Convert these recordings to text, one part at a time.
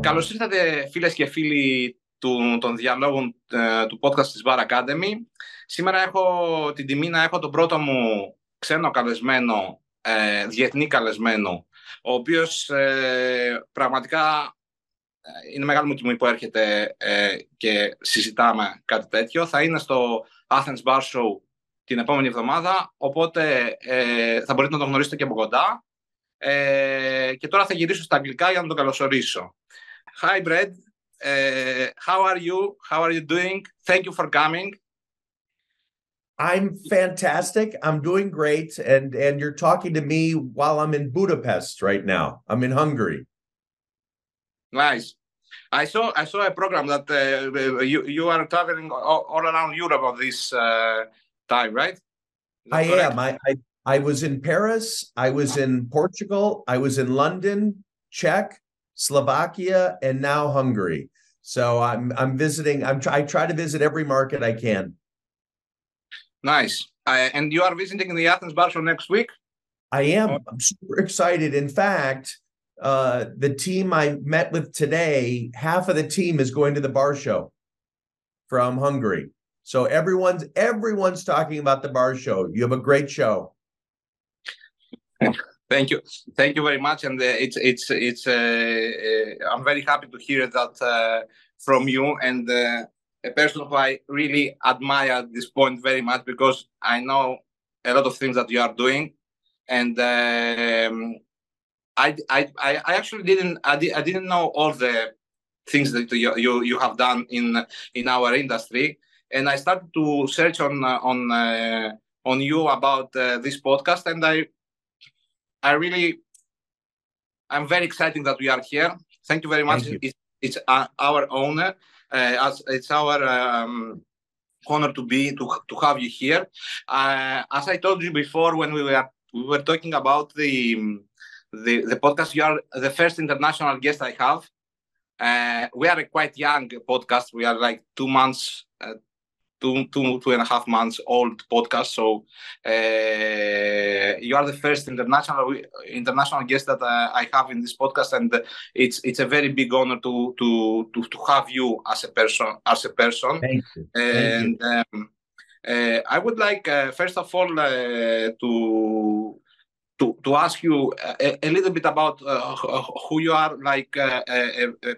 Καλώς ήρθατε φίλες και φίλοι του, των διαλόγων ε, του podcast της Bar Academy. Σήμερα έχω την τιμή να έχω τον πρώτο μου ξένο καλεσμένο, ε, διεθνή καλεσμένο, ο οποίος ε, πραγματικά ε, είναι μεγάλη μου τιμή που έρχεται ε, και συζητάμε κάτι τέτοιο. Θα είναι στο Athens Bar Show την επόμενη εβδομάδα, οπότε ε, θα μπορείτε να τον γνωρίσετε και από κοντά. Ε, και τώρα θα γυρίσω στα αγγλικά για να τον καλωσορίσω. Hi, Brad. Uh, how are you? How are you doing? Thank you for coming. I'm fantastic. I'm doing great, and and you're talking to me while I'm in Budapest right now. I'm in Hungary. Nice. I saw I saw a program that uh, you you are traveling all, all around Europe on this uh, time, right? I correct? am. I, I I was in Paris. I was in Portugal. I was in London, Czech, Slovakia, and now Hungary. So I'm I'm visiting. I'm I try to visit every market I can. Nice. Uh, and you are visiting the Athens Bar Show next week. I am. I'm super excited. In fact, uh, the team I met with today, half of the team is going to the bar show from Hungary. So everyone's everyone's talking about the bar show. You have a great show. Thank you, thank you very much, and uh, it's it's it's. Uh, uh, I'm very happy to hear that uh, from you, and uh, a person who I really admire at this point very much because I know a lot of things that you are doing, and um, I, I I actually didn't I, di- I didn't know all the things that you, you you have done in in our industry, and I started to search on on uh, on you about this podcast, and I I really, I'm very excited that we are here. Thank you very much. You. It's, it's uh, our honor. Uh, as it's our um, honor to be to to have you here. Uh, as I told you before, when we were we were talking about the the, the podcast, you are the first international guest I have. Uh, we are a quite young podcast. We are like two months, uh, two, two, two and a half months old podcast. So uh, you are the first international international guest that uh, I have in this podcast, and it's it's a very big honor to to to, to have you as a person as a person. Thank you. And Thank you. Um, uh, I would like uh, first of all uh, to. To, to ask you a, a little bit about uh, who you are, like a, a,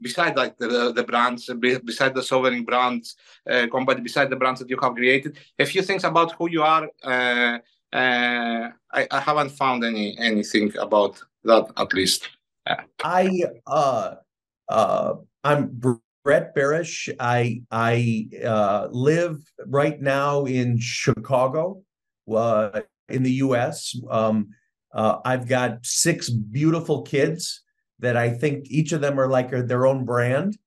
beside like the, the brands, beside the sovereign brands uh, company, beside the brands that you have created, a few things about who you are. Uh, uh, I, I, haven't found any anything about that at least. I uh, uh, I'm Brett Berish. I I uh, live right now in Chicago, uh, in the U.S. Um, uh, I've got six beautiful kids that I think each of them are like their own brand.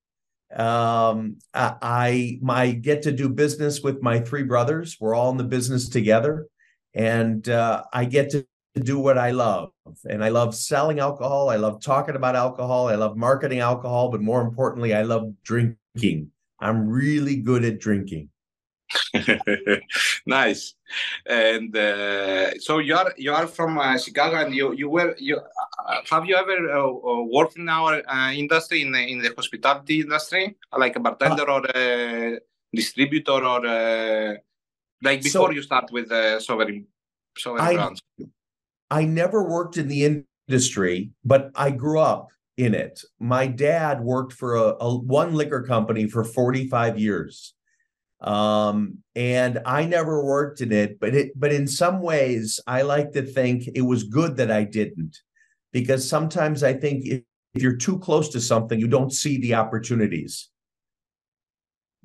Um, I my get to do business with my three brothers. We're all in the business together, and uh, I get to do what I love. And I love selling alcohol. I love talking about alcohol. I love marketing alcohol, but more importantly, I love drinking. I'm really good at drinking. nice. And uh, so you are you are from uh, Chicago, and you you were you uh, have you ever uh, uh, worked in our uh, industry in the, in the hospitality industry, like a bartender or a distributor or like before so you start with uh, sovereign sovereign I, brands? I never worked in the industry, but I grew up in it. My dad worked for a, a one liquor company for 45 years um, and I never worked in it, but it but in some ways I like to think it was good that I didn't, because sometimes I think if, if you're too close to something, you don't see the opportunities.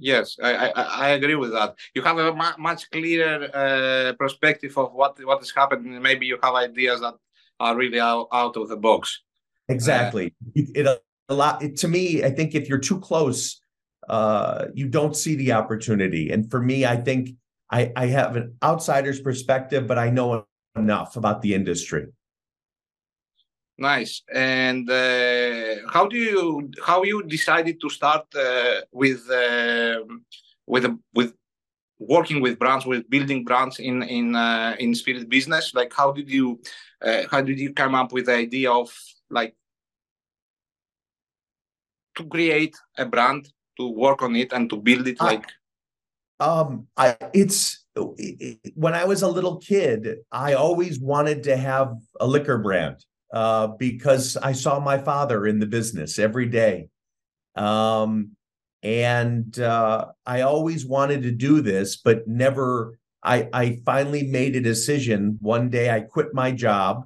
Yes, I, I, I agree with that. You have a much clearer uh, perspective of what what is happening. Maybe you have ideas that are really out, out of the box. Exactly. Uh, it, it a lot it, to me. I think if you're too close, uh, you don't see the opportunity. And for me, I think I, I have an outsider's perspective, but I know enough about the industry. Nice. And uh, how do you how you decided to start uh, with uh, with with working with brands, with building brands in in uh, in spirit business? Like, how did you uh, how did you come up with the idea of like to create a brand, to work on it, and to build it? Like, um, I it's when I was a little kid, I always wanted to have a liquor brand uh, because I saw my father in the business every day. Um, and uh, I always wanted to do this, but never. I, I finally made a decision. One day I quit my job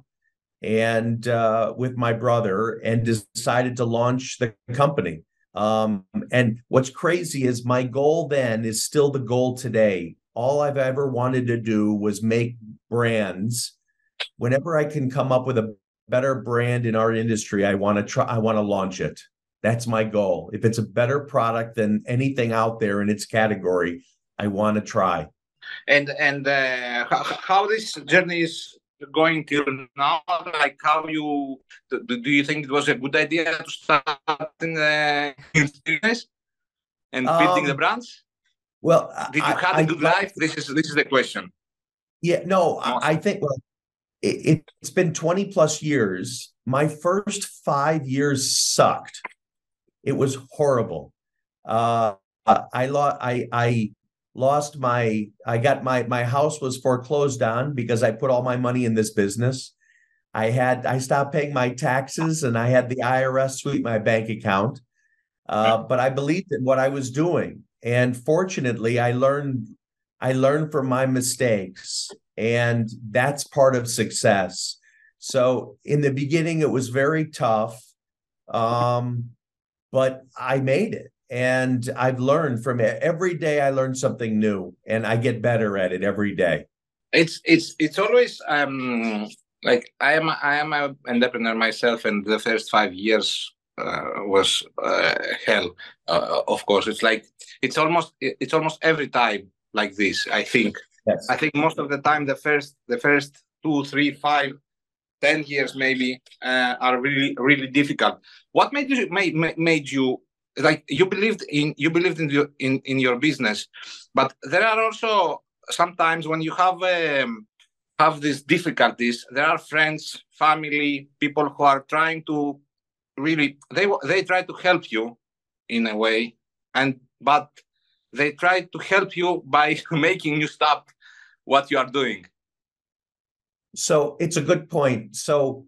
and uh, with my brother and decided to launch the company. Um, and what's crazy is my goal then is still the goal today. All I've ever wanted to do was make brands. Whenever I can come up with a better brand in our industry, I want to try, I want to launch it. That's my goal. If it's a better product than anything out there in its category, I want to try. And and uh, how this journey is going till now? Like how you do, do you think it was a good idea to start in the business and building um, the brands? Well, did you I, have a good I, life? This is this is the question. Yeah, no, I, think well, it, it's been 20 plus years. My first five years sucked. It was horrible. Uh, I lost. I I lost my i got my my house was foreclosed on because i put all my money in this business. I had i stopped paying my taxes and i had the irs sweep my bank account. Uh, but i believed in what i was doing. And fortunately i learned i learned from my mistakes and that's part of success. So in the beginning it was very tough um, but i made it and I've learned from it every day. I learn something new, and I get better at it every day. It's it's it's always um like I am I am an entrepreneur myself, and the first five years uh, was uh, hell. Uh, of course, it's like it's almost it's almost every time like this. I think. Yes. I think most of the time the first the first two, three, five, ten years maybe uh, are really really difficult. What made you made made you like you believed in you believed in your in, in your business but there are also sometimes when you have um, have these difficulties there are friends family people who are trying to really they they try to help you in a way and but they try to help you by making you stop what you are doing. So it's a good point. So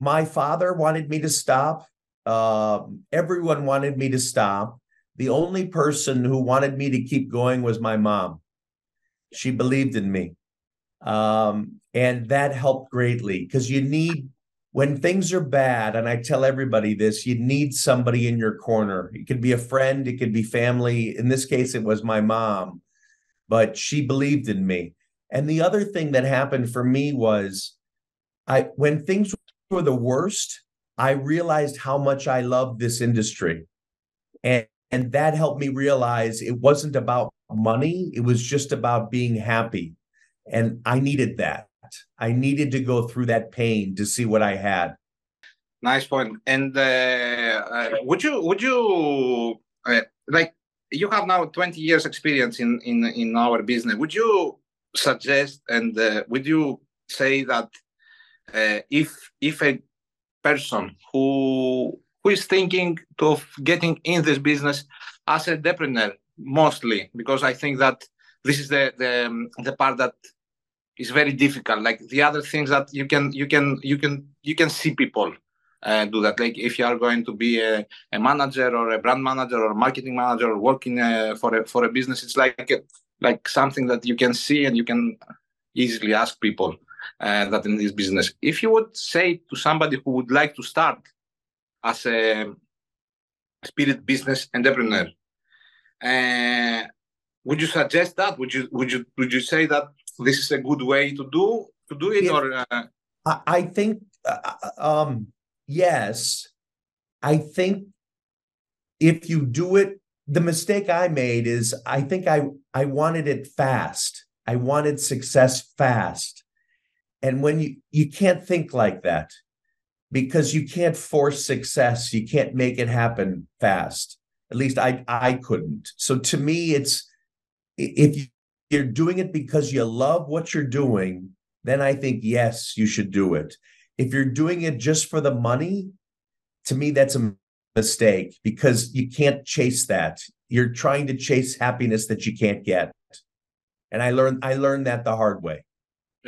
my father wanted me to stop um, everyone wanted me to stop. The only person who wanted me to keep going was my mom. She believed in me. Um, and that helped greatly because you need, when things are bad, and I tell everybody this, you need somebody in your corner. It could be a friend, it could be family. In this case, it was my mom, but she believed in me. And the other thing that happened for me was I when things were the worst, I realized how much I love this industry. And, and that helped me realize it wasn't about money, it was just about being happy. And I needed that. I needed to go through that pain to see what I had. Nice point. And uh, uh, would you would you uh, like you have now 20 years experience in in in our business. Would you suggest and uh, would you say that uh, if if a person who who is thinking of getting in this business as a entrepreneur mostly because I think that this is the the, um, the part that is very difficult. Like the other things that you can you can you can you can see people uh, do that. Like if you are going to be a, a manager or a brand manager or marketing manager or working uh, for a for a business, it's like like something that you can see and you can easily ask people uh, that in this business. If you would say to somebody who would like to start as a spirit business entrepreneur, uh, would you suggest that? Would you would you would you say that this is a good way to do to do it? or uh... I think uh, um, yes. I think if you do it, the mistake I made is I think I I wanted it fast. I wanted success fast. And when you you can't think like that because you can't force success, you can't make it happen fast. At least I I couldn't. So to me it's if you're doing it because you love what you're doing, then I think yes, you should do it. If you're doing it just for the money, to me that's a mistake because you can't chase that. You're trying to chase happiness that you can't get. And I learned I learned that the hard way.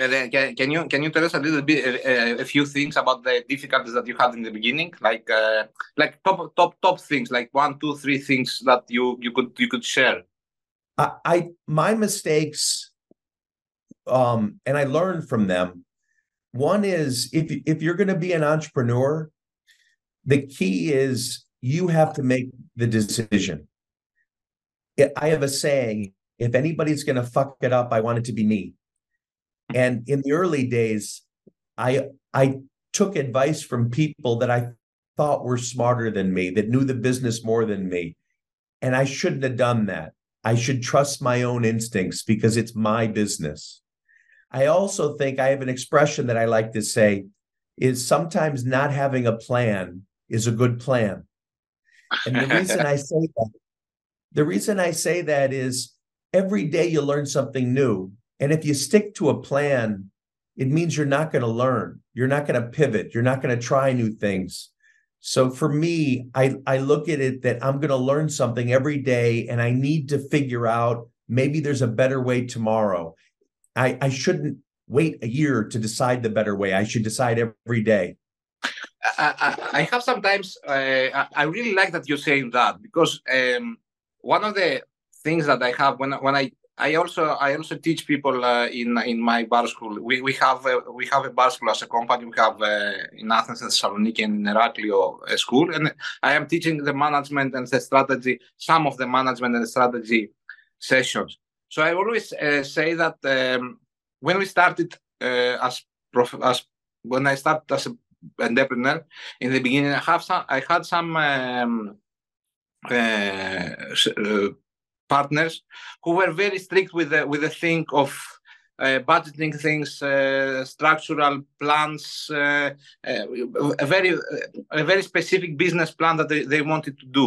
Can, can you can you tell us a little bit a, a, few things about the difficulties that you had in the beginning, like uh, like top top top things, like one, two, three things that you you could you could share. I, I my mistakes, um, and I learned from them. One is if if you're going to be an entrepreneur, the key is you have to make the decision. I have a saying: if anybody's going to fuck it up, I want it to be me and in the early days, I I took advice from people that I thought were smarter than me, that knew the business more than me. And I shouldn't have done that. I should trust my own instincts because it's my business. I also think I have an expression that I like to say is sometimes not having a plan is a good plan. And the reason I say that, the reason I say that is every day you learn something new. And if you stick to a plan, it means you're not going to learn. You're not going to pivot. You're not going to try new things. So for me, I, I look at it that I'm going to learn something every day and I need to figure out maybe there's a better way tomorrow. I, I shouldn't wait a year to decide the better way. I should decide every day. I, I, have sometimes, uh, I really like that you're saying that because um, one of the things that I have when, when I I also I also teach people uh, in in my bar school. We we have a, we have a bar school as a company. We have uh, in Athens and Thessaloniki and in Heraklio a school, and I am teaching the management and the strategy, some of the management and the strategy sessions. So I always uh, say that um, when we started uh, as prof- as when I started as an entrepreneur in the beginning, I have some I had some. Um, uh, partners who were very strict with the with the thing of uh, budgeting things, uh, structural plans, uh, uh a very a very specific business plan that they, they wanted to do,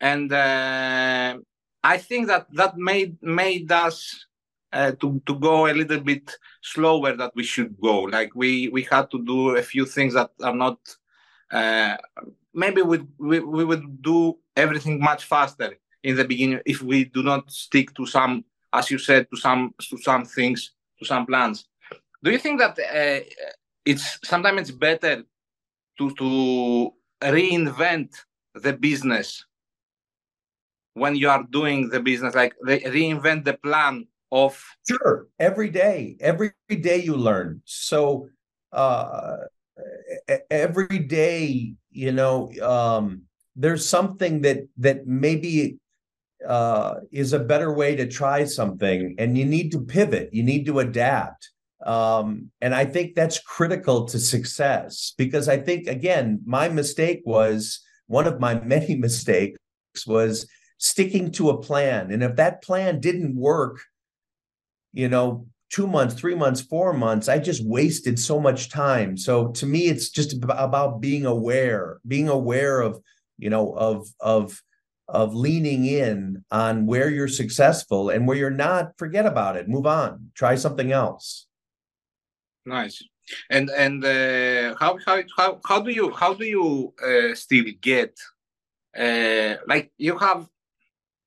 and uh, I think that that made made us uh, to to go a little bit slower that we should go. Like we we had to do a few things that are not. maybe we, we we would do everything much faster in the beginning if we do not stick to some, as you said, to some to some things, to some plans. Do you think that uh, it's sometimes it's better to to reinvent the business when you are doing the business, like re- reinvent the plan of? Sure. Every day. Every day you learn. So uh every day you know um there's something that that maybe uh, is a better way to try something and you need to pivot you need to adapt. Um, and i think that's critical to success because i think again my mistake was one of my many mistakes was sticking to a plan and if that plan didn't work you know two months three months four months i just wasted so much time. So to me it's just about being aware being aware of you know of of of leaning in on where you're successful and where you're not forget about it. Move on. Try something else. Nice. And and uh, how how how how do you how do you uh, still get uh, like you have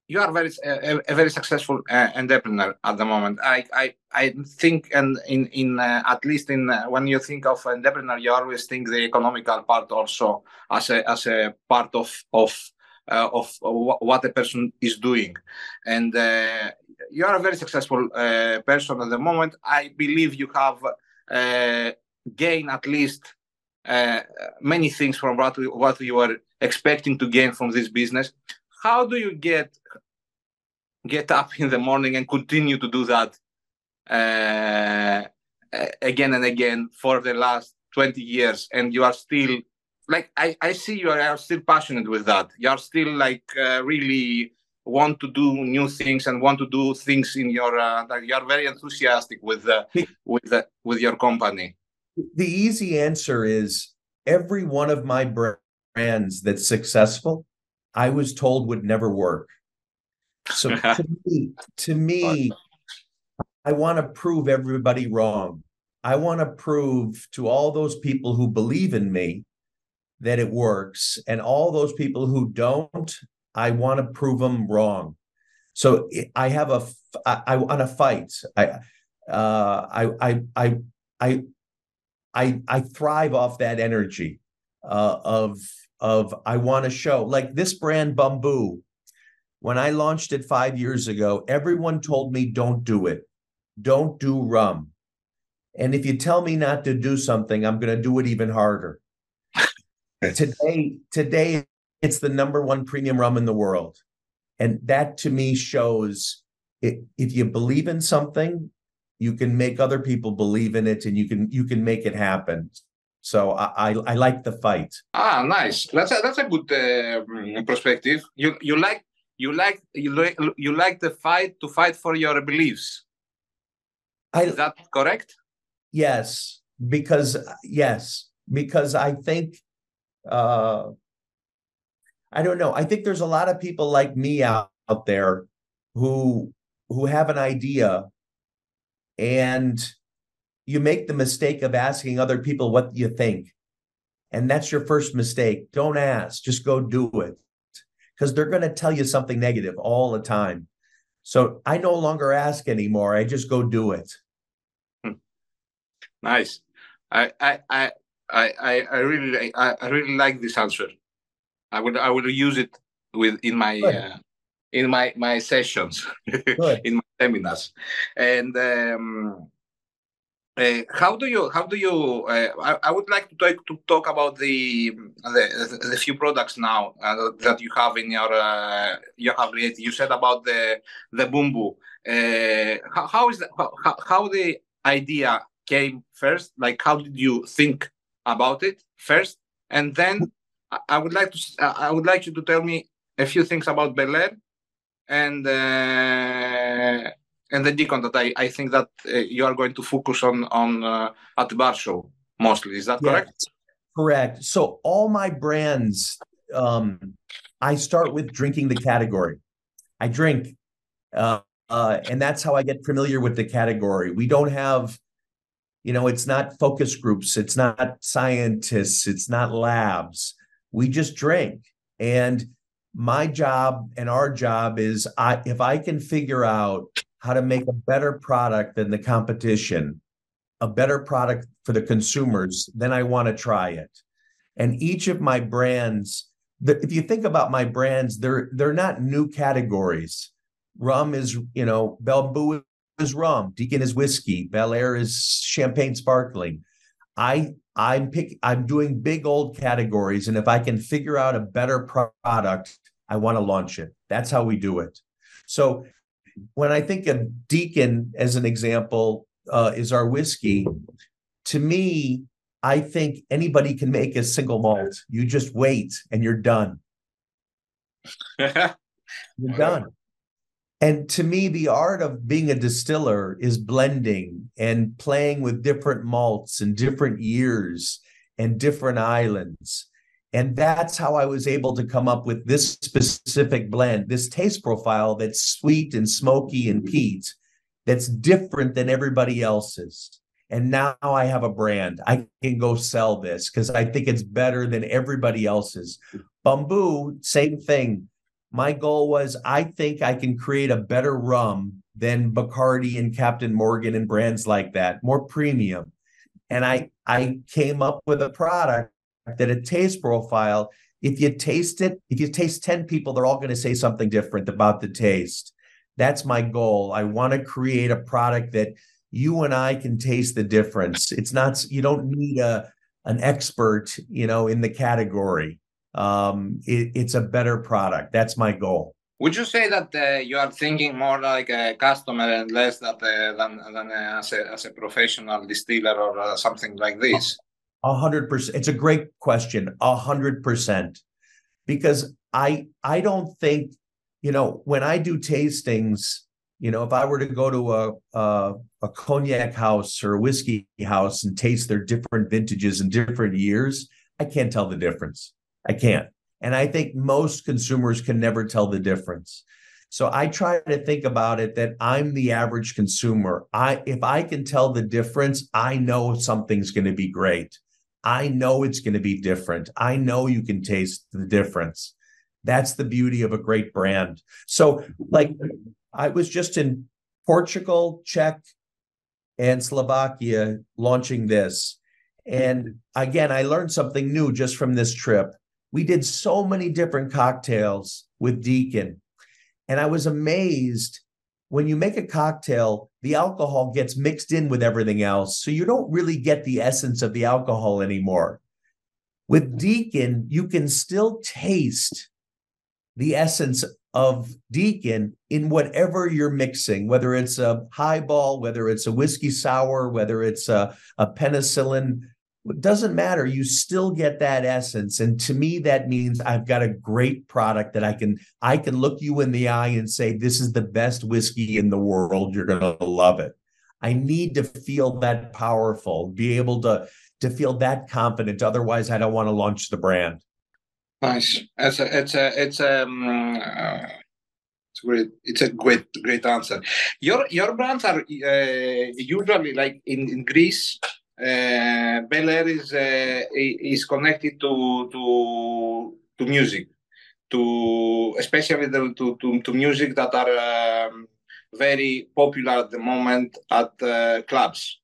you are very a, a very successful uh, entrepreneur at the moment. I I, I think and in in uh, at least in uh, when you think of entrepreneur, you always think the economical part also as a as a part of of uh, of what a person is doing. And uh, you are a very successful uh, person at the moment. I believe you have gained at least many things from what what you were expecting to gain from this business. How do you get get up in the morning and continue to do that uh, again and again for the last 20 years and you are still like I, I see you are still passionate with that. You are still like uh, really want to do new things and want to do things in your. Uh, you are very enthusiastic with uh, with the, with your company. The easy answer is every one of my brands that's successful, I was told would never work. So to me, to me, I want to prove everybody wrong. I want to prove to all those people who believe in me that it works. And all those people who don't, I want to prove them wrong. So I have a, I, I want to fight. I, uh, I, I, I, I, I, I thrive off that energy uh, of, of I want to show like this brand Bumbu. When I launched it five years ago, everyone told me don't do it, don't do rum. And if you tell me not to do something, I'm going to do it even harder. Today, today it's the number one premium rum in the world. And that to me shows it, if you believe in something, you can make other people believe in it and you can you can make it happen. So I, I, I like the fight. Ah, nice. That's a, that's a good uh, perspective. You you like you like you like you like the fight to fight for your beliefs. I, Is that correct? Yes, because yes, because I think uh I don't know. I think there's a lot of people like me out, out there who who have an idea and you make the mistake of asking other people what you think. And that's your first mistake. Don't ask, just go do it. Because they're going to tell you something negative all the time. So I no longer ask anymore. I just go do it. Hmm. Nice. I I I I I really I, I really like this answer. I would I will use it with in my uh, in my my sessions in my seminars. And um, uh, how do you how do you uh, I, I, would like to talk to talk about the the, the few products now uh, that you have in your uh, you have created. You said about the the bumbu. Uh, how, how is that how, how the idea came first? Like how did you think about it first and then I would like to I would like you to tell me a few things about Belaire and uh, and the Deacon that I, I think that uh, you are going to focus on on uh, at the bar show mostly. Is that correct? Yes, correct. So all my brands, um, I start with drinking the category. I drink, uh, uh, and that's how I get familiar with the category. We don't have, you know, it's not focus groups, it's not scientists, it's not labs. We just drink, and my job and our job is I if I can figure out how to make a better product than the competition, a better product for the consumers, then I want to try it. And each of my brands, the, if you think about my brands, they're they're not new categories. Rum is, you know, Bumbu is rum, Deacon is whiskey, Belaire is champagne sparkling. I I'm pick I'm doing big old categories, and if I can figure out a better product I want to launch it. That's how we do it. So when I think of Deacon as an example, uh, is our whiskey. To me, I think anybody can make a single malt. You just wait and you're done. you're done. And to me, the art of being a distiller is blending and playing with different malts and different years and different islands. And that's how I was able to come up with this specific blend, this taste profile that's sweet and smoky and peat, that's different than everybody else's. And now I have a brand. I can go sell this because I think it's better than everybody else's. Bumbu, same thing. My goal was I think I can create a better rum than Bacardi and Captain Morgan and brands like that, more premium. And I I came up with a product that a taste profile, if you taste it, if you taste 10 people, they're all going to say something different about the taste. That's my goal. I want to create a product that you and I can taste the difference. It's not, you don't need a, an expert, you know, in the category. Um, it, it's a better product. That's my goal. Would you say that uh, you are thinking more like a customer and less that, uh, than, than uh, as, a, as a professional distiller or uh, something like this? A hundred percent. It's a great question. A hundred percent. Because I I don't think, you know, when I do tastings, you know, if I were to go to a, a a, cognac house or a whiskey house and taste their different vintages and different years, I can't tell the difference. I can't. And I think most consumers can never tell the difference. So I try to think about it that I'm the average consumer. I if I can tell the difference, I know something's going to be great. I know it's going to be different. I know you can taste the difference. That's the beauty of a great brand. So, like, I was just in Portugal, Czech, and Slovakia launching this. And again, I learned something new just from this trip. We did so many different cocktails with Deacon. And I was amazed when you make a cocktail, the alcohol gets mixed in with everything else. So you don't really get the essence of the alcohol anymore. With mm-hmm. Deacon, you can still taste the essence of Deacon in whatever you're mixing, whether it's a highball, whether it's a whiskey sour, whether it's a, a penicillin it doesn't matter. You still get that essence. And to me, that means I've got a great product that I can I can look you in the eye and say, this is the best whiskey in the world. You're gonna love it. I need to feel that powerful, be able to to feel that confident. Otherwise, I don't want to launch the brand. Nice. It's a it's a it's um uh, it's great. It's a great great answer. Your your brands are uh, usually like in in Greece uh, Belaire is uh, is connected to to to music, to especially the, to, to to music that are um, very popular at the moment at uh, clubs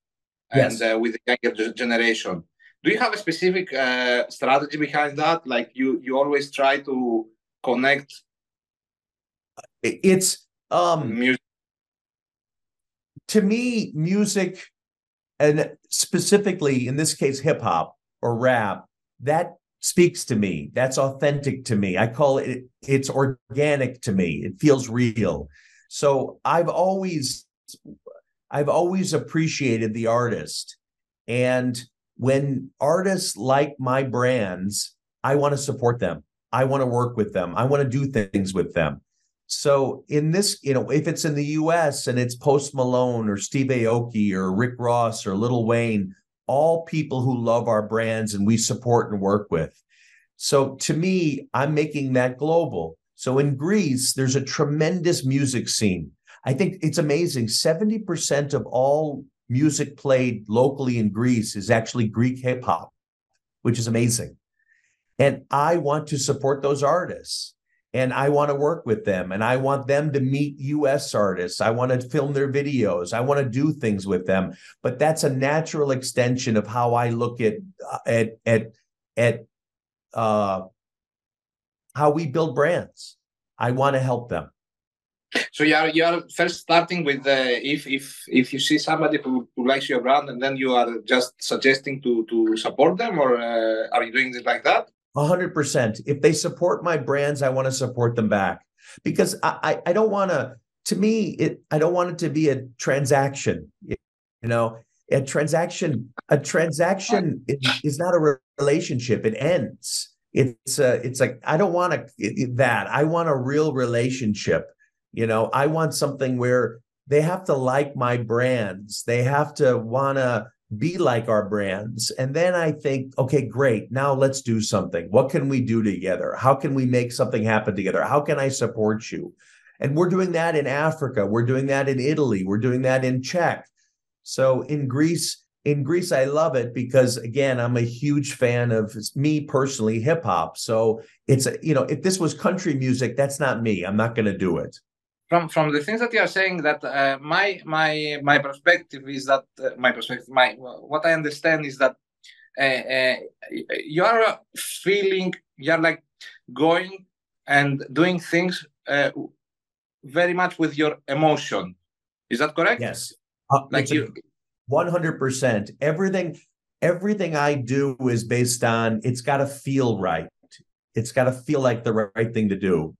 yes. and uh, with the younger generation. Do you have a specific uh, strategy behind that? Like you you always try to connect. It's um music. To me, music and specifically in this case hip hop or rap that speaks to me. That's authentic to me. I call it it's organic to me. It feels real. So i've always i've always appreciated the artist. And when artists like my brands i want to support them. I want to work with them. I want to do things with them so in this, you know, if it's in the US and it's Post Malone or Steve Aoki or Rick Ross or Lil Wayne, all people who love our brands and we support and work with. So to me, I'm making that global. So in Greece, there's a tremendous music scene. I think it's amazing. 70% of all music played locally in Greece is actually Greek hip hop, which is amazing. And I want to support those artists and I want to work with them and I want them to meet US artists. I want to film their videos. I want to do things with them. But that's a natural extension of how I look at at at at uh, how we build brands. I want to help them. So you are you are first starting with uh, if if if you see somebody who, who likes your brand and then you are just suggesting to to support them or uh, are you doing it like that? 100%. If they support my brands, I want to support them back because I, I, I don't want to, to me, it, I don't want it to be a transaction. You know, a transaction, a transaction is, is not a relationship. It ends. It's a, it's like, I don't want to, that. I want a real relationship. You know, I want something where they have to like my brands. They have to want to be like our brands. And then I think, okay, great. Now let's do something. What can we do together? How can we make something happen together? How can I support you? And we're doing that in Africa. We're doing that in Italy. We're doing that in Czech. So in Greece, in Greece, I love it because again, I'm a huge fan of me personally, hip hop. So it's a, you know, if this was country music, that's not me. I'm not going to do it from from the things that you are saying that uh, my my my perspective is that uh, my perspective my what i understand is that uh, uh you are feeling you're like going and doing things uh, very much with your emotion. Is that correct? Yes. Uh, like you 100% everything everything i do is based on it's got to feel right. It's got to feel like the right thing to do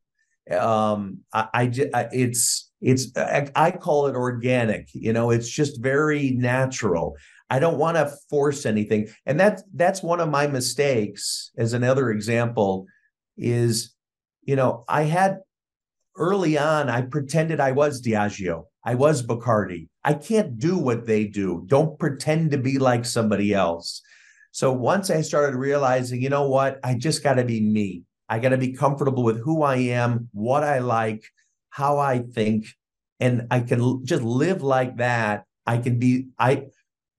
um I, I it's it's I, I call it organic you know it's just very natural. I don't want to force anything and that's that's one of my mistakes as another example is you know i had early on i pretended i was diageo i was bacardi. I can't do what they do don't pretend to be like somebody else. So once i started realizing you know what i just got to be me I got to be comfortable with who I am, what I like, how I think, and I can just live like that. I can be I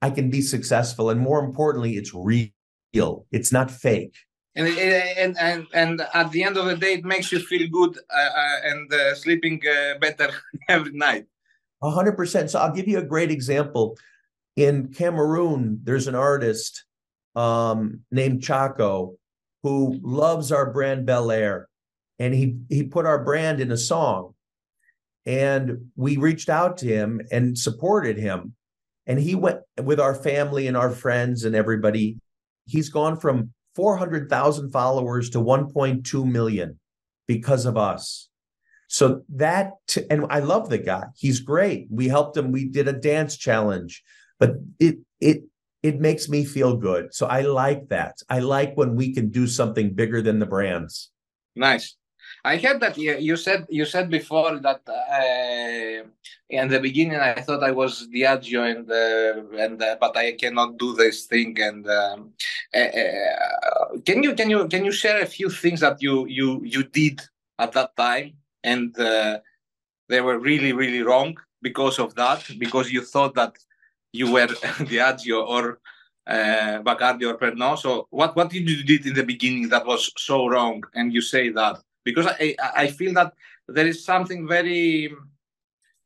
I can be successful, and more importantly, it's real. It's not fake. And, and and and at the end of the day, it makes you feel good uh, uh, and uh, sleeping uh, better every night. A hundred percent. So I'll give you a great example. In Cameroon, there's an artist um, named Chaco who loves our brand Belaire, and he he put our brand in a song, and we reached out to him and supported him, and he went with our family and our friends and everybody. He's gone from 400,000 followers to 1.2 million because of us. So that, and I love the guy. He's great. We helped him. We did a dance challenge, but it, it, it makes me feel good. So I like that. I like when we can do something bigger than the brands. Nice. I heard that you said you said before that uh, in the beginning I thought I was Diageo and uh, and uh, but I cannot do this thing and um, uh, uh, can you can you can you share a few things that you you you did at that time and uh, they were really really wrong because of that because you thought that you were Diageo or uh, Bacardi or Pernod. So what what did you did in the beginning that was so wrong and you say that? because I, I feel that there is something very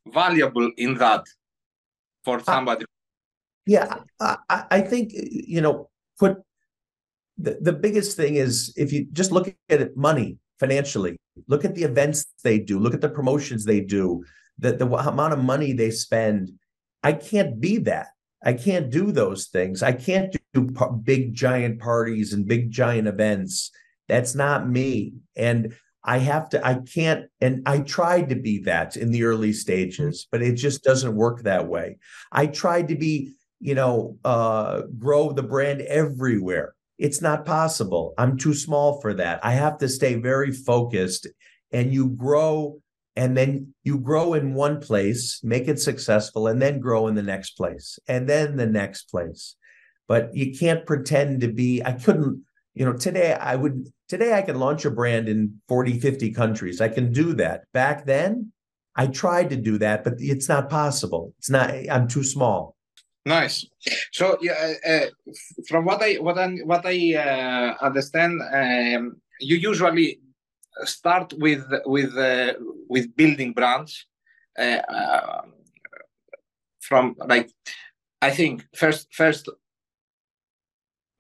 valuable in that for somebody. yeah, I, I think you know put the, the biggest thing is if you just look at it money financially look at the events they do look at the promotions they do the, the amount of money they spend i can't be that i can't do those things i can't do big giant parties and big giant events that's not me and I have to, I can't, and I tried to be that in the early stages, but it just doesn't work that way. I tried to be, you know, uh, grow the brand everywhere. It's not possible. I'm too small for that. I have to stay very focused and you grow and then you grow in one place, make it successful, and then grow in the next place, and then the next place. But you can't pretend to be, I couldn't, you know, today I would Today, I can launch a brand in 40, 50 countries. I can do that. Back then, I tried to do that, but it's not possible. It's not, I'm too small. Nice. So, yeah, uh, uh from what I what I what I uh, understand, um, you usually start with with uh, with building brands. Uh, uh, from like, I think first first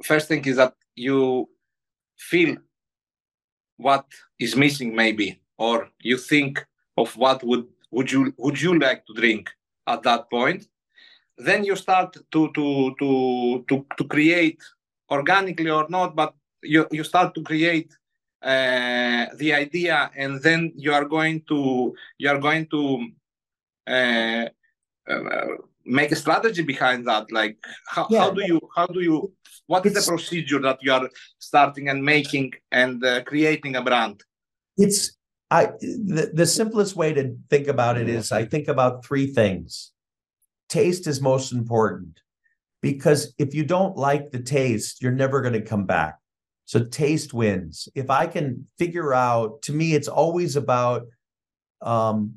first thing is that you feel what is missing maybe or you think of what would would you would you like to drink at that point then you start to to to to, to create organically or not but you you start to create uh, the idea and then you are going to you are going to uh, uh, make a strategy behind that like how, yeah. how do you how do you what is the procedure that you are starting and making and uh, creating a brand? It's i the, the simplest way to think about it is i think about three things. Taste is most important because if you don't like the taste you're never going to come back so taste wins if i can figure out to me it's always about um,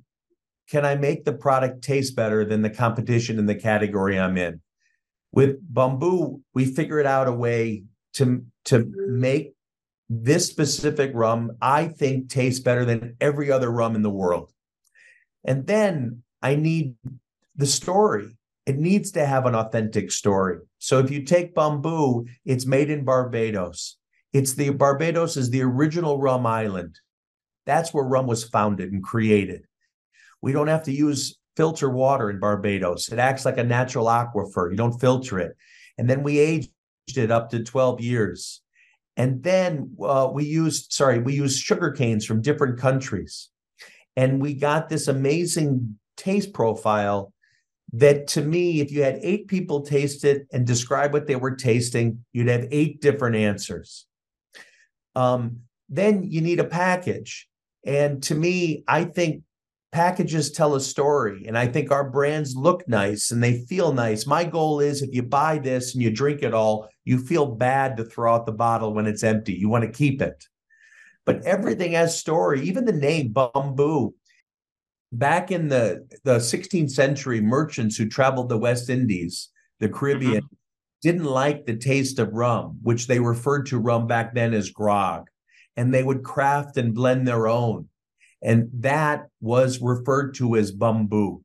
can I make the product taste better than the competition in the category I'm in? With Bumbu, we figured out a way to, to make this specific rum, I think, tastes better than every other rum in the world. And then I need the story. It needs to have an authentic story. So if you take Bumbu, it's made in Barbados. It's the Barbados is the original rum island. That's where rum was founded and created. We don't have to use filter water in Barbados. It acts like a natural aquifer. You don't filter it. And then we aged it up to 12 years. And then uh, we used, sorry, we used sugar canes from different countries. And we got this amazing taste profile that to me, if you had eight people taste it and describe what they were tasting, you'd have eight different answers. Um, then you need a package. And to me, I think packages tell a story and i think our brands look nice and they feel nice my goal is if you buy this and you drink it all you feel bad to throw out the bottle when it's empty you want to keep it but everything has story even the name Bumbu back in the the 16th century merchants who traveled the west indies the caribbean mm-hmm. Didn't like the taste of rum, which they referred to rum back then as grog, and they would craft and blend their own. And that was referred to as Bumbu.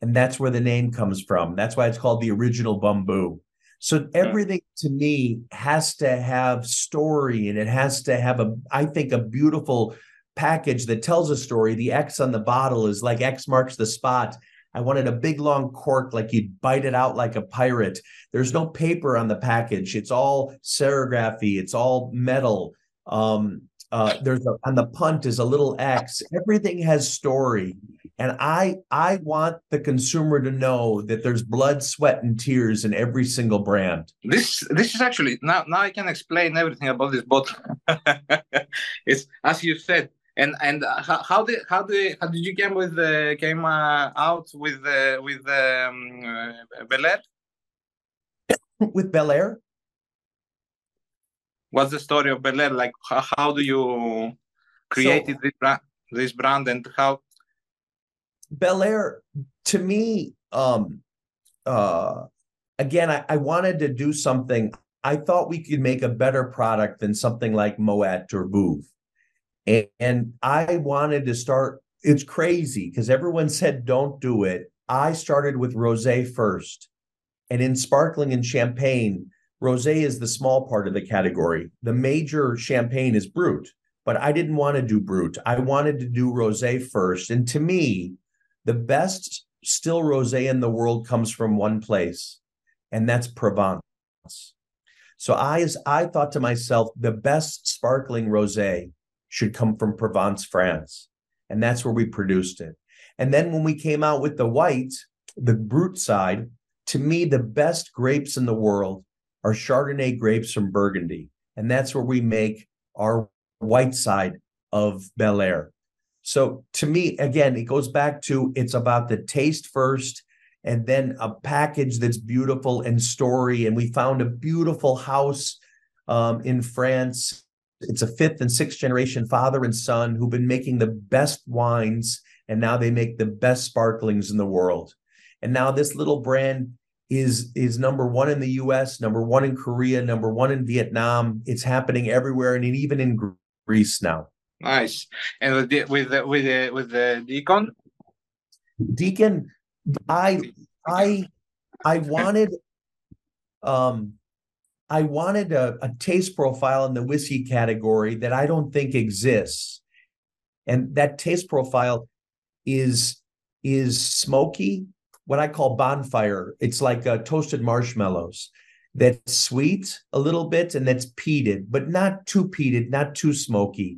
And that's where the name comes from. That's why it's called the original Bumbu. So everything to me has to have story and it has to have a, I think, a beautiful package that tells a story. The X on the bottle is like X marks the spot. I wanted a big long cork, like you'd bite it out like a pirate. There's no paper on the package. It's all serigraphy. It's all metal. Um, uh, there's a, on the punt is a little X. Everything has story, and I I want the consumer to know that there's blood, sweat, and tears in every single brand. This this is actually now now I can explain everything about this bottle. it's as you said, and and how, how did how did how did you came with the came uh, out with the with um, uh, Belaire? with Belaire? What's the story of Belaire? Like, how, how do you create so, this brand, this brand, and how? Belaire, to me, um, uh, again, I, I wanted to do something. I thought we could make a better product than something like Moet or Veuve. And, and I wanted to start. It's crazy because everyone said don't do it. I started with rosé first. And in sparkling and champagne, Rosé is the small part of the category. The major champagne is Brut, but I didn't want to do Brut. I wanted to do Rosé first. And to me, the best still Rosé in the world comes from one place, and that's Provence. So I, as I thought to myself, the best sparkling rosé should come from Provence, France. And that's where we produced it. And then when we came out with the white, the brut side, to me, the best grapes in the world are Chardonnay grapes from Burgundy. And that's where we make our white side of Belaire. So to me, again, it goes back to it's about the taste first and then a package that's beautiful and story. And we found a beautiful house um, in France. It's a fifth and sixth generation father and son who've been making the best wines, and now they make the best sparklings in the world. And now this little brand is is number one in the U.S., number one in Korea, number one in Vietnam. It's happening everywhere, and even in Greece now. Nice. And with the, with the, with the, with the Deacon, Deacon, I I I wanted um I wanted a, a taste profile in the whiskey category that I don't think exists, and that taste profile is is smoky what I call bonfire. It's like uh, toasted marshmallows that's sweet a little bit and that's peated, but not too peated, not too smoky.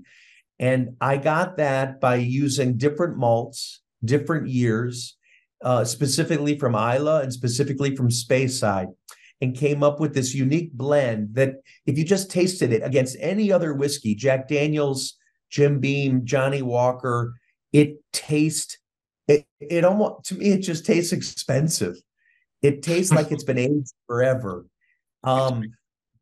And I got that by using different malts, different years, uh, specifically from Islay and specifically from Speyside, and came up with this unique blend that if you just tasted it against any other whiskey, Jack Daniels, Jim Beam, Johnnie Walker, it tastes it it almost to me it just tastes expensive. It tastes like it's been aged forever. Um,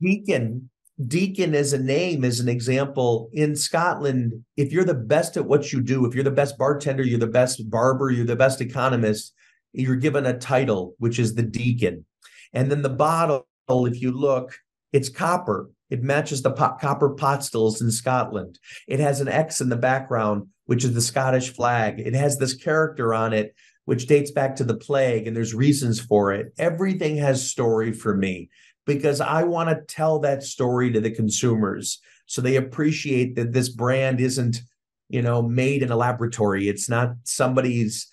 Deacon Deacon as a name is an example in Scotland. If you're the best at what you do, if you're the best bartender, you're the best barber, you're the best economist, you're given a title, which is the Deacon. And then the bottle, if you look, it's copper. It matches the pot, copper pot stills in Scotland. It has an X in the background which is the Scottish flag. It has this character on it, which dates back to the plague, and there's reasons for it. Everything has story for me because I want to tell that story to the consumers so they appreciate that this brand isn't, you know, made in a laboratory. It's not somebody's,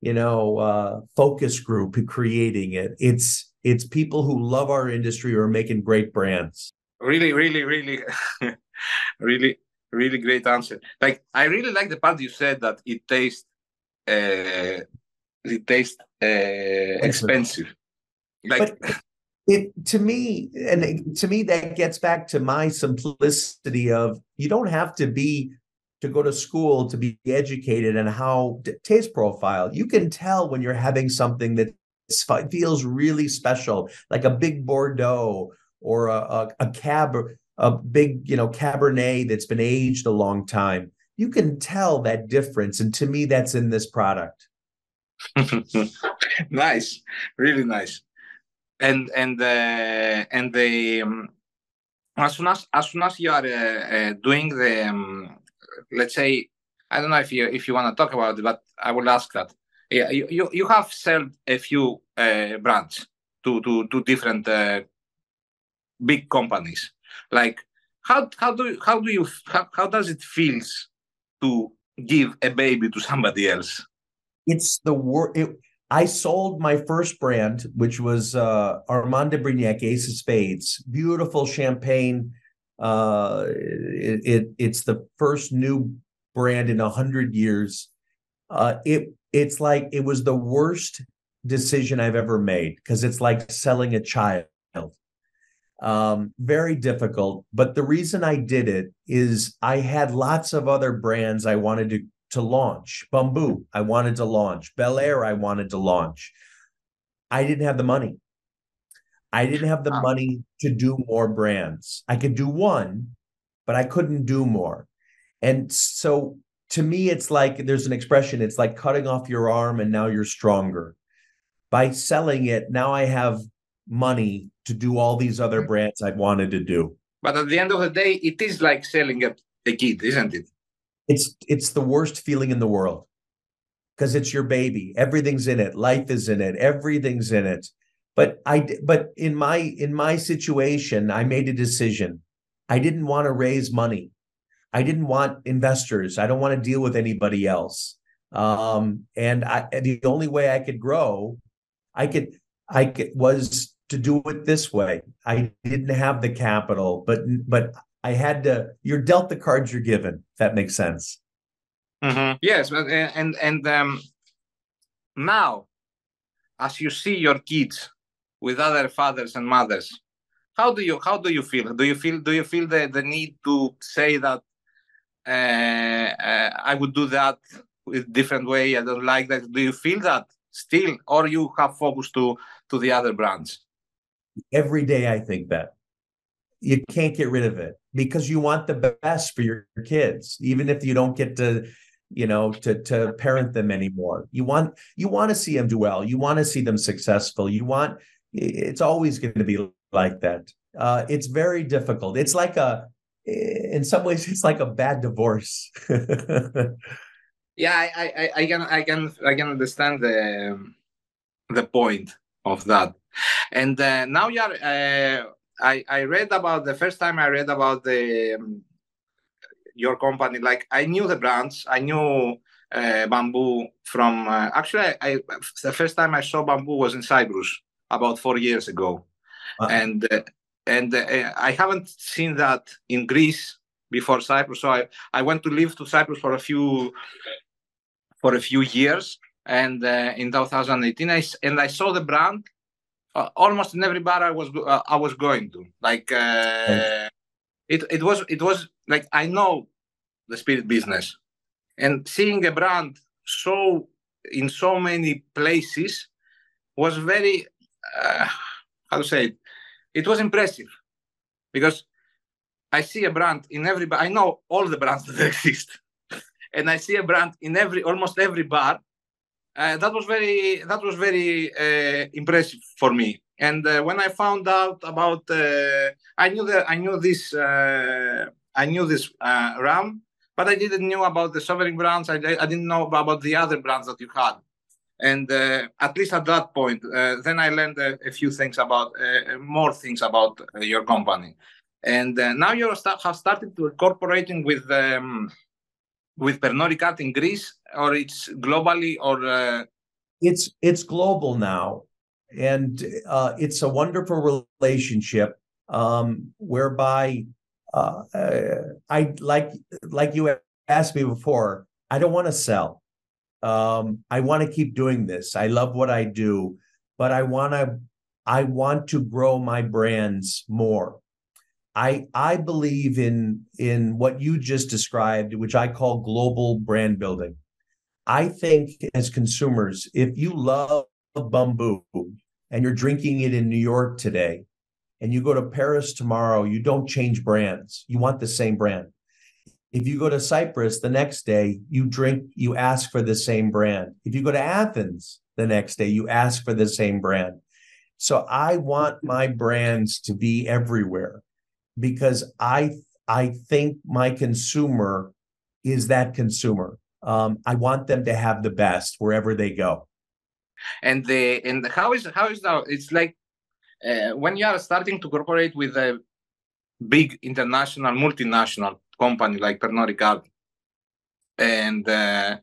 you know, uh, focus group creating it. It's it's people who love our industry who are making great brands. Really, really, really, really really great answer. Like I really like the part you said that it tastes uh, it tastes uh, expensive. Like but it to me, and it, to me that gets back to my simplicity of you don't have to be to go to school to be educated in how taste profile. You can tell when you're having something that feels really special, like a big Bordeaux or a, a, a cab a big, you know, Cabernet that's been aged a long time. You can tell that difference. And to me, that's in this product. nice. Really nice. and and uh, and the um, as soon as as soon as you are uh, uh, doing the um, let's say I don't know if you if you want to talk about it, but I will ask that. Yeah, you you, you have sold a few uh, brands to to to different uh, big companies. Like how how do how do you how, how does it feels to give a baby to somebody else? It's the word. I sold my first brand, which was uh, Armand de Brignac Ace of Spades. Beautiful champagne. Uh, it, it, it's the first new brand in a hundred years. Uh, it it's like it was the worst decision I've ever made because it's like selling a child. Um, very difficult. But the reason I did it is I had lots of other brands I wanted to to launch. Bumbu, I wanted to launch. Belaire, I wanted to launch. I didn't have the money. I didn't have the wow. money to do more brands. I could do one, but I couldn't do more. And so to me, it's like there's an expression, it's like cutting off your arm and now you're stronger. By selling it, now I have money to do all these other mm. brands I wanted to do. But at the end of the day, it is like selling a, a kid, isn't it? It's it's the worst feeling in the world because it's your baby. Everything's in it. Life is in it. Everything's in it. But I but in my in my situation, I made a decision. I didn't want to raise money. I didn't want investors. I don't want to deal with anybody else. Um, and I the only way I could grow, I could I could was to do it this way. I didn't have the capital, but but I had to. You're dealt the cards you're given. If that makes sense. Mm-hmm. Yes, and and um, now, as you see your kids with other fathers and mothers, how do you how do you feel? Do you feel do you feel the, the need to say that I would do that with different way? I don't like that. Do you feel that still, or you have focused to to the other brands? Every day, I think that you can't get rid of it because you want the best for your kids even if you don't get to you know to to parent them anymore you want you want to see them do well you want to see them successful you want it's always going to be like that uh, it's very difficult it's like a in some ways it's like a bad divorce yeah I, I i can i can i can understand the the point of that and uh, now you're uh, I, I read about the first time I read about the um, your company. Like I knew the brands, I knew uh, Bumbu from. Uh, actually, I, I, the first time I saw Bumbu was in Cyprus about four years ago, and uh, and uh, I haven't seen that in Greece before Cyprus. So I, I went to live to Cyprus for a few for a few years, and uh, in 2018, I, and I saw the brand uh, almost in every bar I was uh, I was going to. Like uh, it it was it was like I know the spirit business, and seeing a brand so in so many places was very uh, how to say it. It was impressive because I see a brand in every bar. I know all the brands that exist, and I see a brand in every almost every bar uh, that was very that was very uh, impressive for me. And uh, when I found out about, uh, I knew that I knew this uh, I knew this uh, RAM, but I didn't know about the sovereign brands. I, I didn't know about the other brands that you had. And at least at that point, then I learned a, a few things about more things about your company. And now you have started to incorporating with um, with Pernod in Greece, or it's globally, or uh... it's it's global now, and uh, it's a wonderful relationship um, whereby uh, I like like you asked me before. I don't want to sell. Um, I want to keep doing this. I love what I do, but I want to I want to grow my brands more. I I believe in in what you just described, which I call global brand building. I think as consumers, if you love Bumbu and you're drinking it in New York today, and you go to Paris tomorrow, you don't change brands. You want the same brand. If you go to Cyprus the next day, you drink, you ask for the same brand. If you go to Athens the next day, you ask for the same brand. So I want my brands to be everywhere because I I think my consumer is that consumer. Um, I want them to have the best wherever they go. And the and how is how is now? It's like uh, when you are starting to cooperate with a big international multinational company like Pernod Ricard, and uh,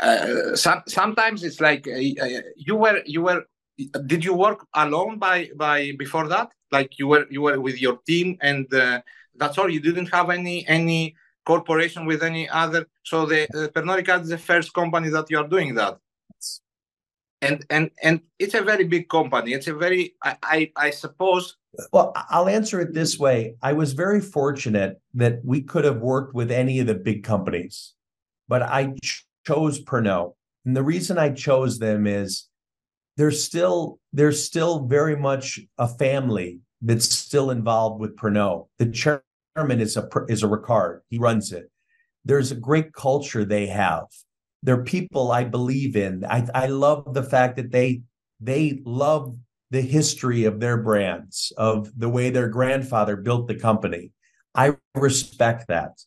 uh, some, sometimes it's like uh, uh, you were you were did you work alone by by before that? Like you were you were with your team and uh, that's all? You didn't have any any corporation with any other? So the uh, Pernod Ricard is the first company that you are doing that? And and and it's a very big company. It's a very I, I i, suppose well i'll answer it this way. I was very fortunate that we could have worked with any of the big companies but i ch- chose pernod. And the reason i chose them is they're still they're still very much a family that's still involved with pernod. The chairman is a is a ricard. He runs it. There's a great culture they have. They're people I believe in. I, I love the fact that they they love the history of their brands, of the way their grandfather built the company. I respect that.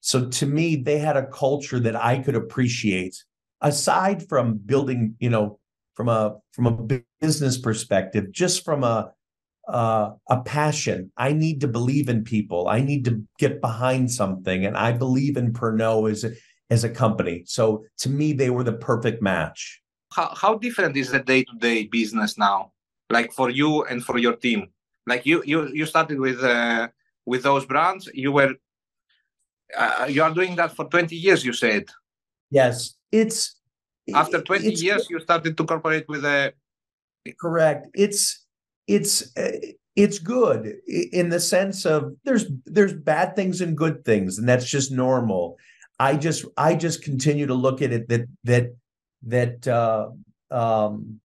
So to me, they had a culture that I could appreciate. Aside from building, you know, from a from a business perspective, just from a uh, a passion. I need to believe in people. I need to get behind something, and I believe in Pernod as as a company. So to me, they were the perfect match. How, how different is the day to day business now, like for you and for your team? Like you you you started with uh, with those brands. You were uh, you are doing that for twenty years. You said. Yes, it's after twenty it's, years you started to cooperate with a. Correct. It's it's uh, it's good in the sense of there's there's bad things and good things, and that's just normal I just I just continue to look at it that that that uh, um,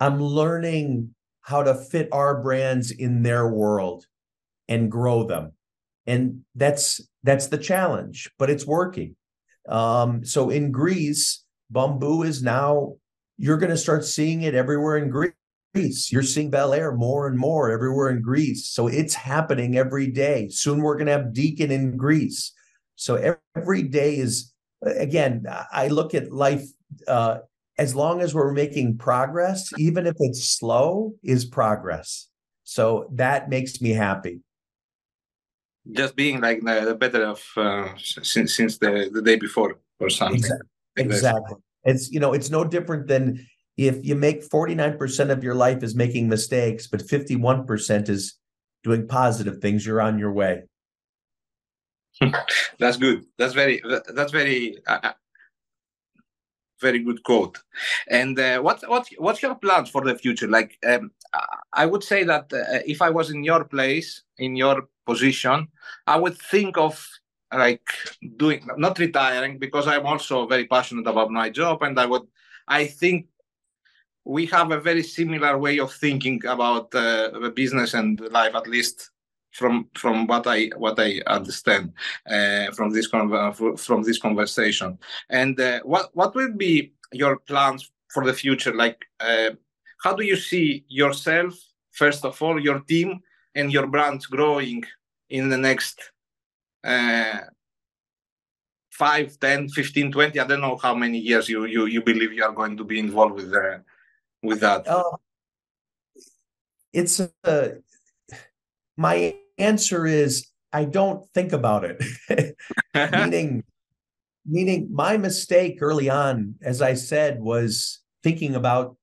I'm learning how to fit our brands in their world and grow them, and that's that's the challenge. But it's working. Um, so in Greece, Bumbu is now you're going to start seeing it everywhere in Greece. You're seeing Belaire more and more everywhere in Greece. So it's happening every day. Soon we're going to have Deacon in Greece. So every day is, again, I look at life uh, as long as we're making progress, even if it's slow, is progress. So that makes me happy. Just being like the better of uh, since since the, the day before or something. Exactly. exactly. It's you know it's no different than if you make 49% of your life is making mistakes, but 51% is doing positive things, you're on your way. that's good. That's very. That's very. Uh, very good quote. And uh, what what what's your plans for the future? Like, um, I would say that uh, if I was in your place, in your position, I would think of like doing not retiring because I'm also very passionate about my job, and I would. I think we have a very similar way of thinking about uh, the business and life, at least from from what I what I understand uh, from this con- from this conversation. And uh, what what will be your plans for the future? Like, uh, how do you see yourself first of all, your team and your brand growing in the next? Uh, 5 10 15 20 i don't know how many years you you, you believe you are going to be involved with uh, with that uh, it's a my answer is I don't think about it. meaning, meaning my mistake early on, as I said, was thinking about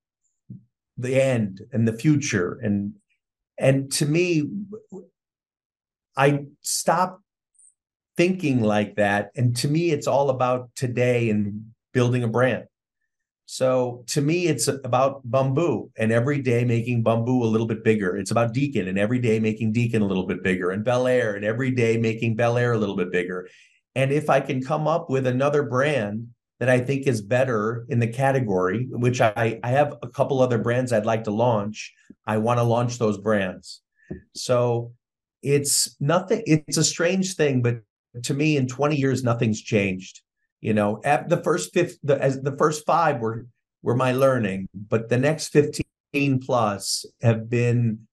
the end and the future. And and to me, I stopped thinking like that. And to me, it's all about today and building a brand. So to me, it's about Bumbu and every day making Bumbu a little bit bigger. It's about Deacon and every day making Deacon a little bit bigger, and Belaire and every day making Belaire a little bit bigger. And if I can come up with another brand that I think is better in the category, which I, I have a couple other brands I'd like to launch, I want to launch those brands. So it's nothing, it's a strange thing, but to me, in 20 years, nothing's changed. You know, at the first fifth, the, as the first five were were my learning, but the next fifteen plus have been,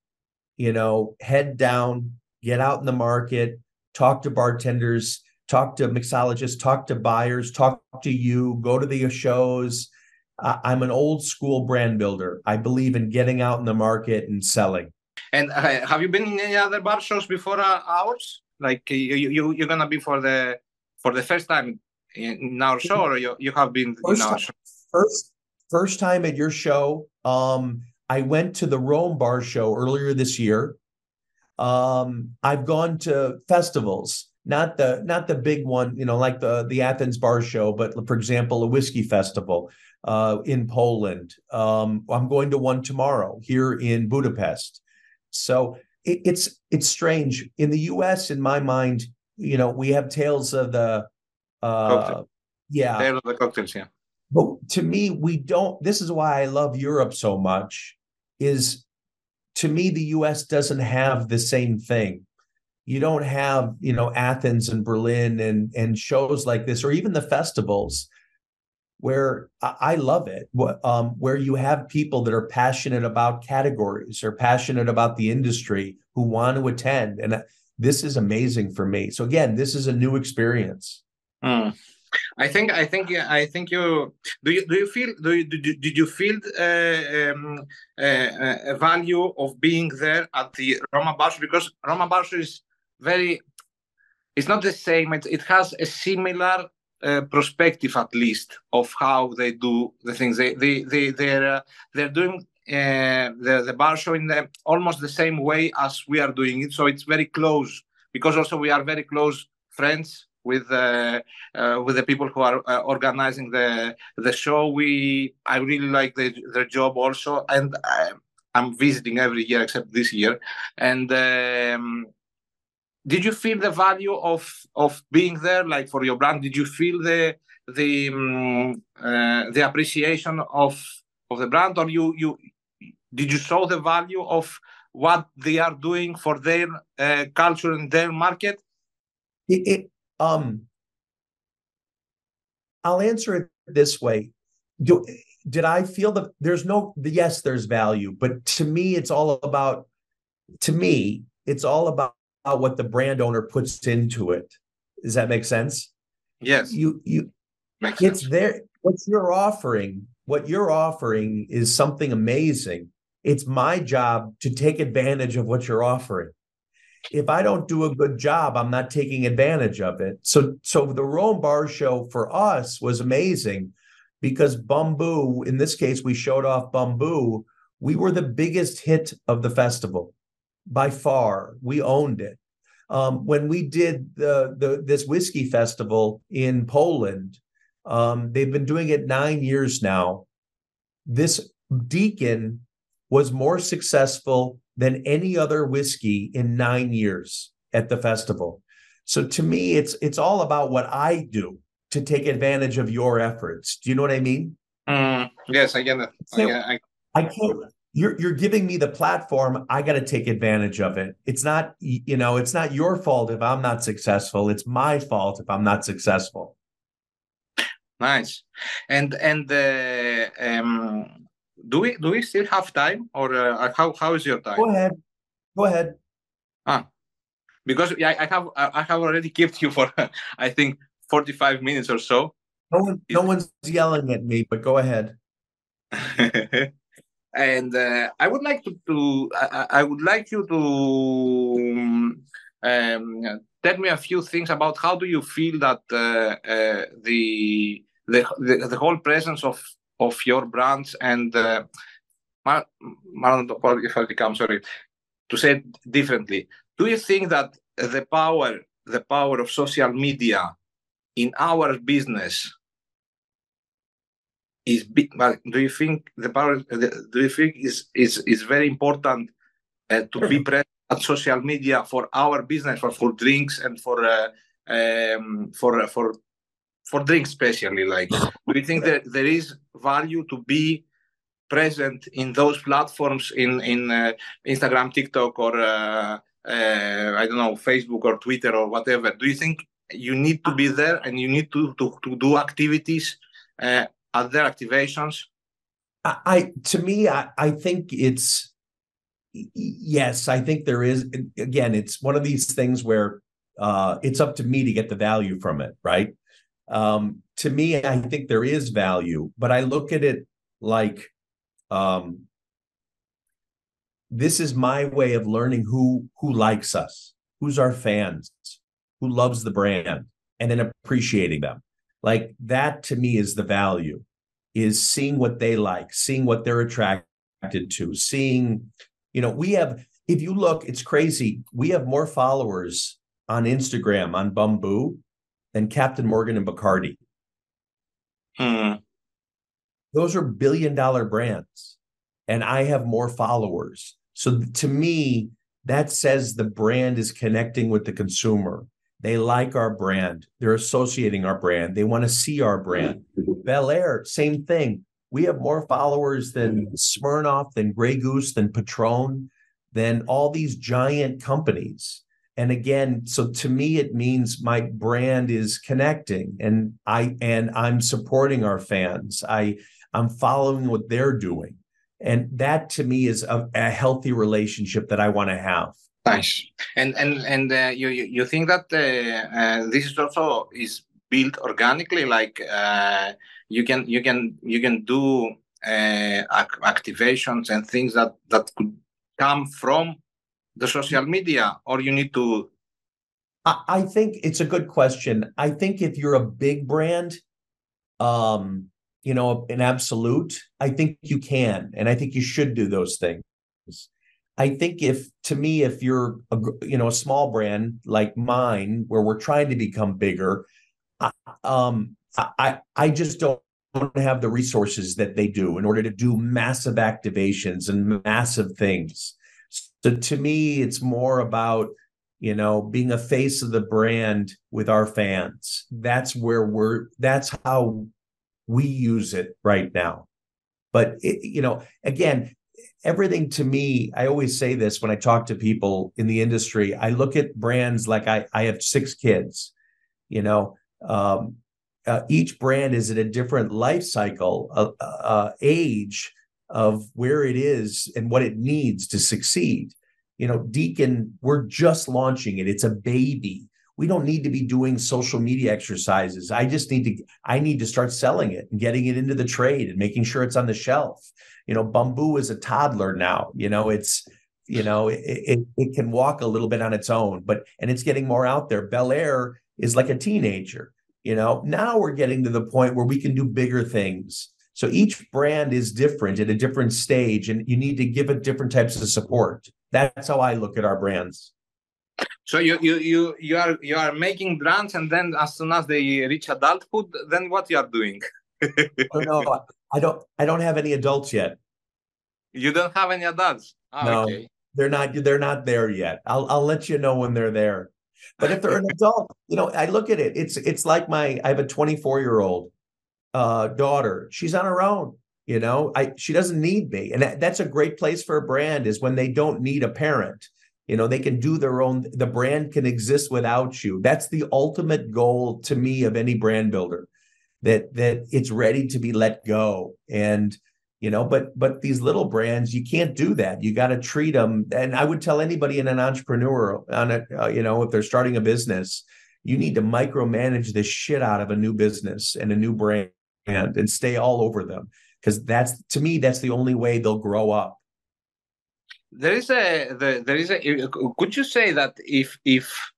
you know, head down, get out in the market, talk to bartenders, talk to mixologists, talk to buyers, talk to you, go to the shows. I'm an old school brand builder. I believe in getting out in the market and selling. And uh, have you been in any other bar shows before uh, ours? Like you, you, you're gonna be for the for the first time in our show, or you, you have been first in our time, show? First, first time at your show. Um, I went to the Rome Bar Show earlier this year. Um, I've gone to festivals, not the not the big one, you know, like the the Athens Bar Show, but for example, a whiskey festival uh, in Poland. Um, I'm going to one tomorrow here in Budapest. So it, it's it's strange in the U.S. In my mind, you know, we have tales of the uh, yeah, of the cocktails, yeah. But to me, we don't. This is why I love Europe so much. Is to me, the US doesn't have the same thing. You don't have, you know, Athens and Berlin and and shows like this, or even the festivals where I love it, um, where you have people that are passionate about categories or passionate about the industry who want to attend. And this is amazing for me. So again, this is a new experience. Mm. I think I think I think you do you do you feel do you did, did you feel uh, um, uh, a value of being there at the Roma Bar Show because Roma Bar Show is very it's not the same. It, it has a similar uh, perspective at least of how they do the things. They they, they they're uh, they're doing uh, the the bar show in the, almost the same way as we are doing it. So it's very close because also we are very close friends with uh, uh, with the people who are uh, organizing the the show. We I really like the, their job also, and I, am visiting every year except this year. And um, did you feel the value of of being there, like for your brand? Did you feel the the um, uh, the appreciation of of the brand, or you you did you show the value of what they are doing for their uh, culture and their market? It, um, I'll answer it this way. Do, did I feel that there's no, yes, there's value, but to me, it's all about, to me, it's all about what the brand owner puts into it. Does that make sense? Yes. You, you, Makes it's sense. there. What you're offering, what you're offering is something amazing. It's my job to take advantage of what you're offering if I don't do a good job, I'm not taking advantage of it. So, so the Rome Bar Show for us was amazing because Bumbu, in this case, we showed off Bumbu. We were the biggest hit of the festival by far. We owned it. Um, when we did the, the this whiskey festival in Poland, um, they've been doing it nine years now. This Deacon was more successful than any other whiskey in nine years at the festival. So to me, it's it's all about what I do to take advantage of your efforts. Do you know what I mean? Mm, yes, I get it. So, I, I, I can't. You're you're giving me the platform. I got to take advantage of it. It's not you know it's not your fault if I'm not successful. It's my fault if I'm not successful. Nice, and and uh, um, do we do we still have time, or uh, how how is your time? Go ahead. Go ahead. Ah, because I, I have I have already kept you for I think forty five minutes or so. No one, no one's yelling at me, but go ahead. and uh, I would like to, to I, I, would like you to um, tell me a few things about how do you feel that uh, uh, the, the, the the whole presence of of your brands and uh, if I sorry to say it differently. Do you think that the power the power of social media in our business is big? Do you think the power? Do you think is is is very important uh, to be present at social media for our business for for drinks and for uh, um, for for for drinks especially like do you think that there is value to be present in those platforms in in uh, instagram tiktok or uh, uh, i don't know facebook or twitter or whatever do you think you need to be there and you need to to, to do activities uh, at their activations I, I to me, I, I think it's yes, I think there is. Again, it's one of these things where uh, it's up to me to get the value from it, right? Um, to me, I think there is value, but I look at it like um, this is my way of learning who who likes us, who's our fans, who loves the brand, and then appreciating them. Like that to me is the value, is seeing what they like, seeing what they're attracted to, seeing, you know, we have, if you look, it's crazy. We have more followers on Instagram on Bumbu than Captain Morgan and Bacardi. Hmm. Those are billion dollar brands. And I have more followers. So to me, that says the brand is connecting with the consumer. They like our brand. They're associating our brand. They want to see our brand. Belaire, same thing. We have more followers than Smirnoff, than Grey Goose, than Patron, than all these giant companies. And again, so to me, it means my brand is connecting, and I and I'm supporting our fans. I I'm following what they're doing, and that to me is a, a healthy relationship that I want to have. Nice. And and and uh, you you think that uh, uh, this is also is built organically, like uh, you can you can you can do uh, activations and things that that could come from the social media, or you need to. I think it's a good question. I think if you're a big brand, um, you know, an Absolut, I think you can, and I think you should do those things. I think if to me, if you're a you know a small brand like mine, where we're trying to become bigger, I, um, I I just don't have the resources that they do in order to do massive activations and massive things. So to me, it's more about you know being a face of the brand with our fans. That's where we're. That's how we use it right now. But it, you know, again, everything to me, I always say this when I talk to people in the industry. I look at brands like I, I have six kids, you know, um, uh, each brand is at a different life cycle, uh, uh, age of where it is and what it needs to succeed. You know, Deacon, we're just launching it. It's a baby. We don't need to be doing social media exercises. I just need to, I need to start selling it and getting it into the trade and making sure it's on the shelf you know Bumbu is a toddler now you know it's you know it, it, it can walk a little bit on its own but and it's getting more out there Belaire is like a teenager you know now we're getting to the point where we can do bigger things so each brand is different at a different stage and you need to give it different types of support that's how i look at our brands so you you you you are you are making brands and then as soon as they reach adulthood then what you are doing oh, no I don't I don't have any adults yet. You don't have any adults? Oh, no, okay. they're not they're not there yet. I'll I'll let you know when they're there. But if they're an adult, you know, I look at it. It's it's like my I have a 24 year old uh, daughter. She's on her own. You know, I she doesn't need me, and that, that's a great place for a brand is when they don't need a parent. You know, they can do their own. The brand can exist without you. That's the ultimate goal to me of any brand builder that that it's ready to be let go and you know but but these little brands you can't do that you got to treat them and i would tell anybody in an entrepreneur on a uh, you know if they're starting a business you need to micromanage the shit out of a new business and a new brand and stay all over them because that's to me that's the only way they'll grow up there is a there is a could you say that if if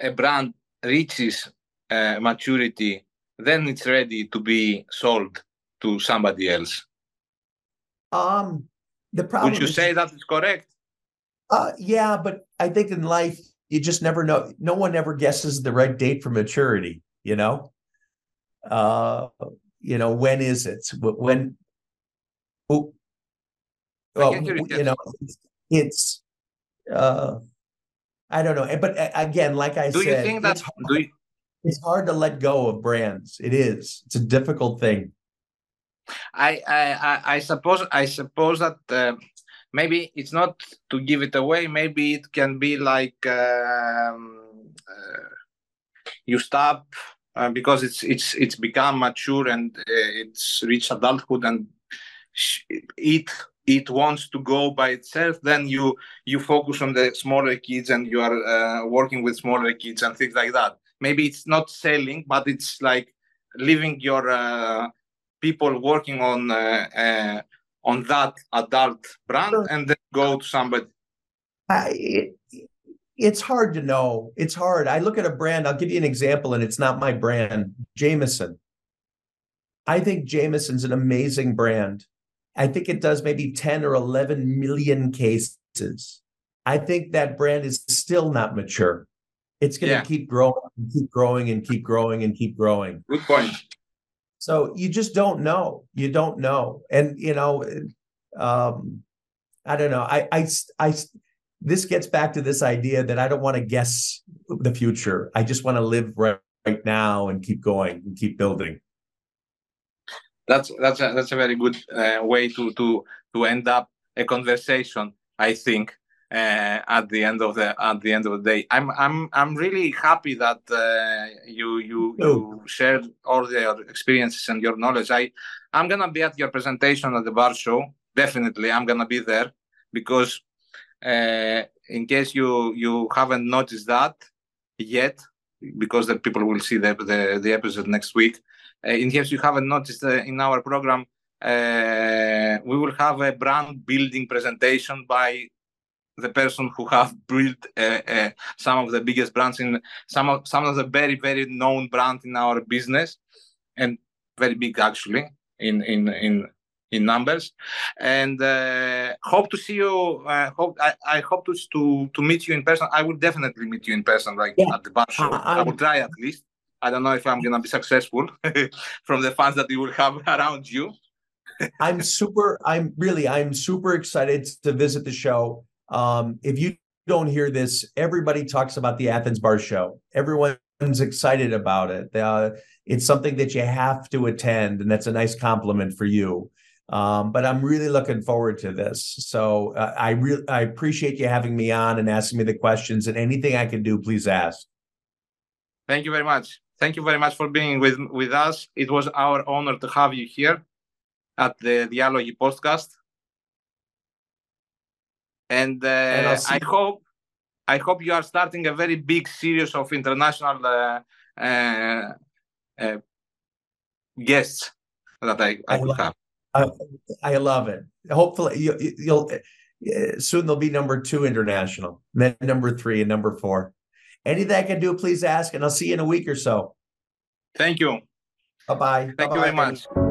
a brand reaches uh, maturity then it's ready to be sold to somebody else. Um, the problem. Would you is, say that is correct? Uh, yeah, but I think in life you just never know. No one ever guesses the right date for maturity. You know, uh, you know when is it? When? Oh, well, you know, it's, uh, I don't know. But again, like I do said, you think that? Do you, it's hard to let go of brands. It is. It's a difficult thing. I I I suppose I suppose that uh, maybe it's not to give it away. Maybe it can be like um, uh, you stop uh, because it's it's it's become mature and uh, it's reached adulthood and it it wants to go by itself then you you focus on the smaller kids and you are uh, working with smaller kids and things like that. Maybe it's not selling but it's like leaving your uh, people working on uh, uh on that adult brand and then go to somebody. It, it's hard to know it's hard i look at a brand i'll give you an example and it's not my brand jameson i think jameson's an amazing brand I think it does maybe 10 or 11 million cases. I think that brand is still not mature. It's going to yeah. keep growing and keep growing and keep growing and keep growing. Good point. So you just don't know. You don't know. And, you know, um, I don't know. I, I, I, this gets back to this idea that I don't want to guess the future. I just want to live right, right now and keep going and keep building that's that's a, that's a very good uh, way to to to end up a conversation. I think uh, at the end of the at the end of the day, I'm I'm I'm really happy that uh, you you you shared all your experiences and your knowledge. I I'm gonna be at your presentation at the bar show. Definitely, I'm gonna be there because in case you you haven't noticed that yet, because the people will see the the, the episode next week. Uh, in case you haven't noticed uh, in our program, uh, we will have a brand building presentation by the person who have built uh, uh, some of the biggest brands in some of some of the very very known brands in our business and very big actually in in in in numbers and uh, hope to see you hope I, I hope to, to to meet you in person i will definitely meet you in person like yeah. at the bar show I will try at least I don't know if I'm gonna be successful from the fans that you will have around you. I'm super. I'm really. I'm super excited to visit the show. Um, if you don't hear this, everybody talks about the Athens Bar Show. Everyone's excited about it. Uh, it's something that you have to attend, and that's a nice compliment for you. Um, but I'm really looking forward to this. So uh, I really I appreciate you having me on and asking me the questions. And anything I can do, please ask. Thank you very much. Thank you very much for being with, with us. It was our honor to have you here at the Dialogi podcast. And, uh, and I hope I hope you are starting a very big series of international uh, uh, uh guests that I, I, I will have. I, I love it. Hopefully, you, you'll uh, soon. there'll be number two international, then number three, and number four. Anything I can do, please ask, and I'll see you in a week or so. Thank you. Bye bye. Thank Bye-bye. you very much.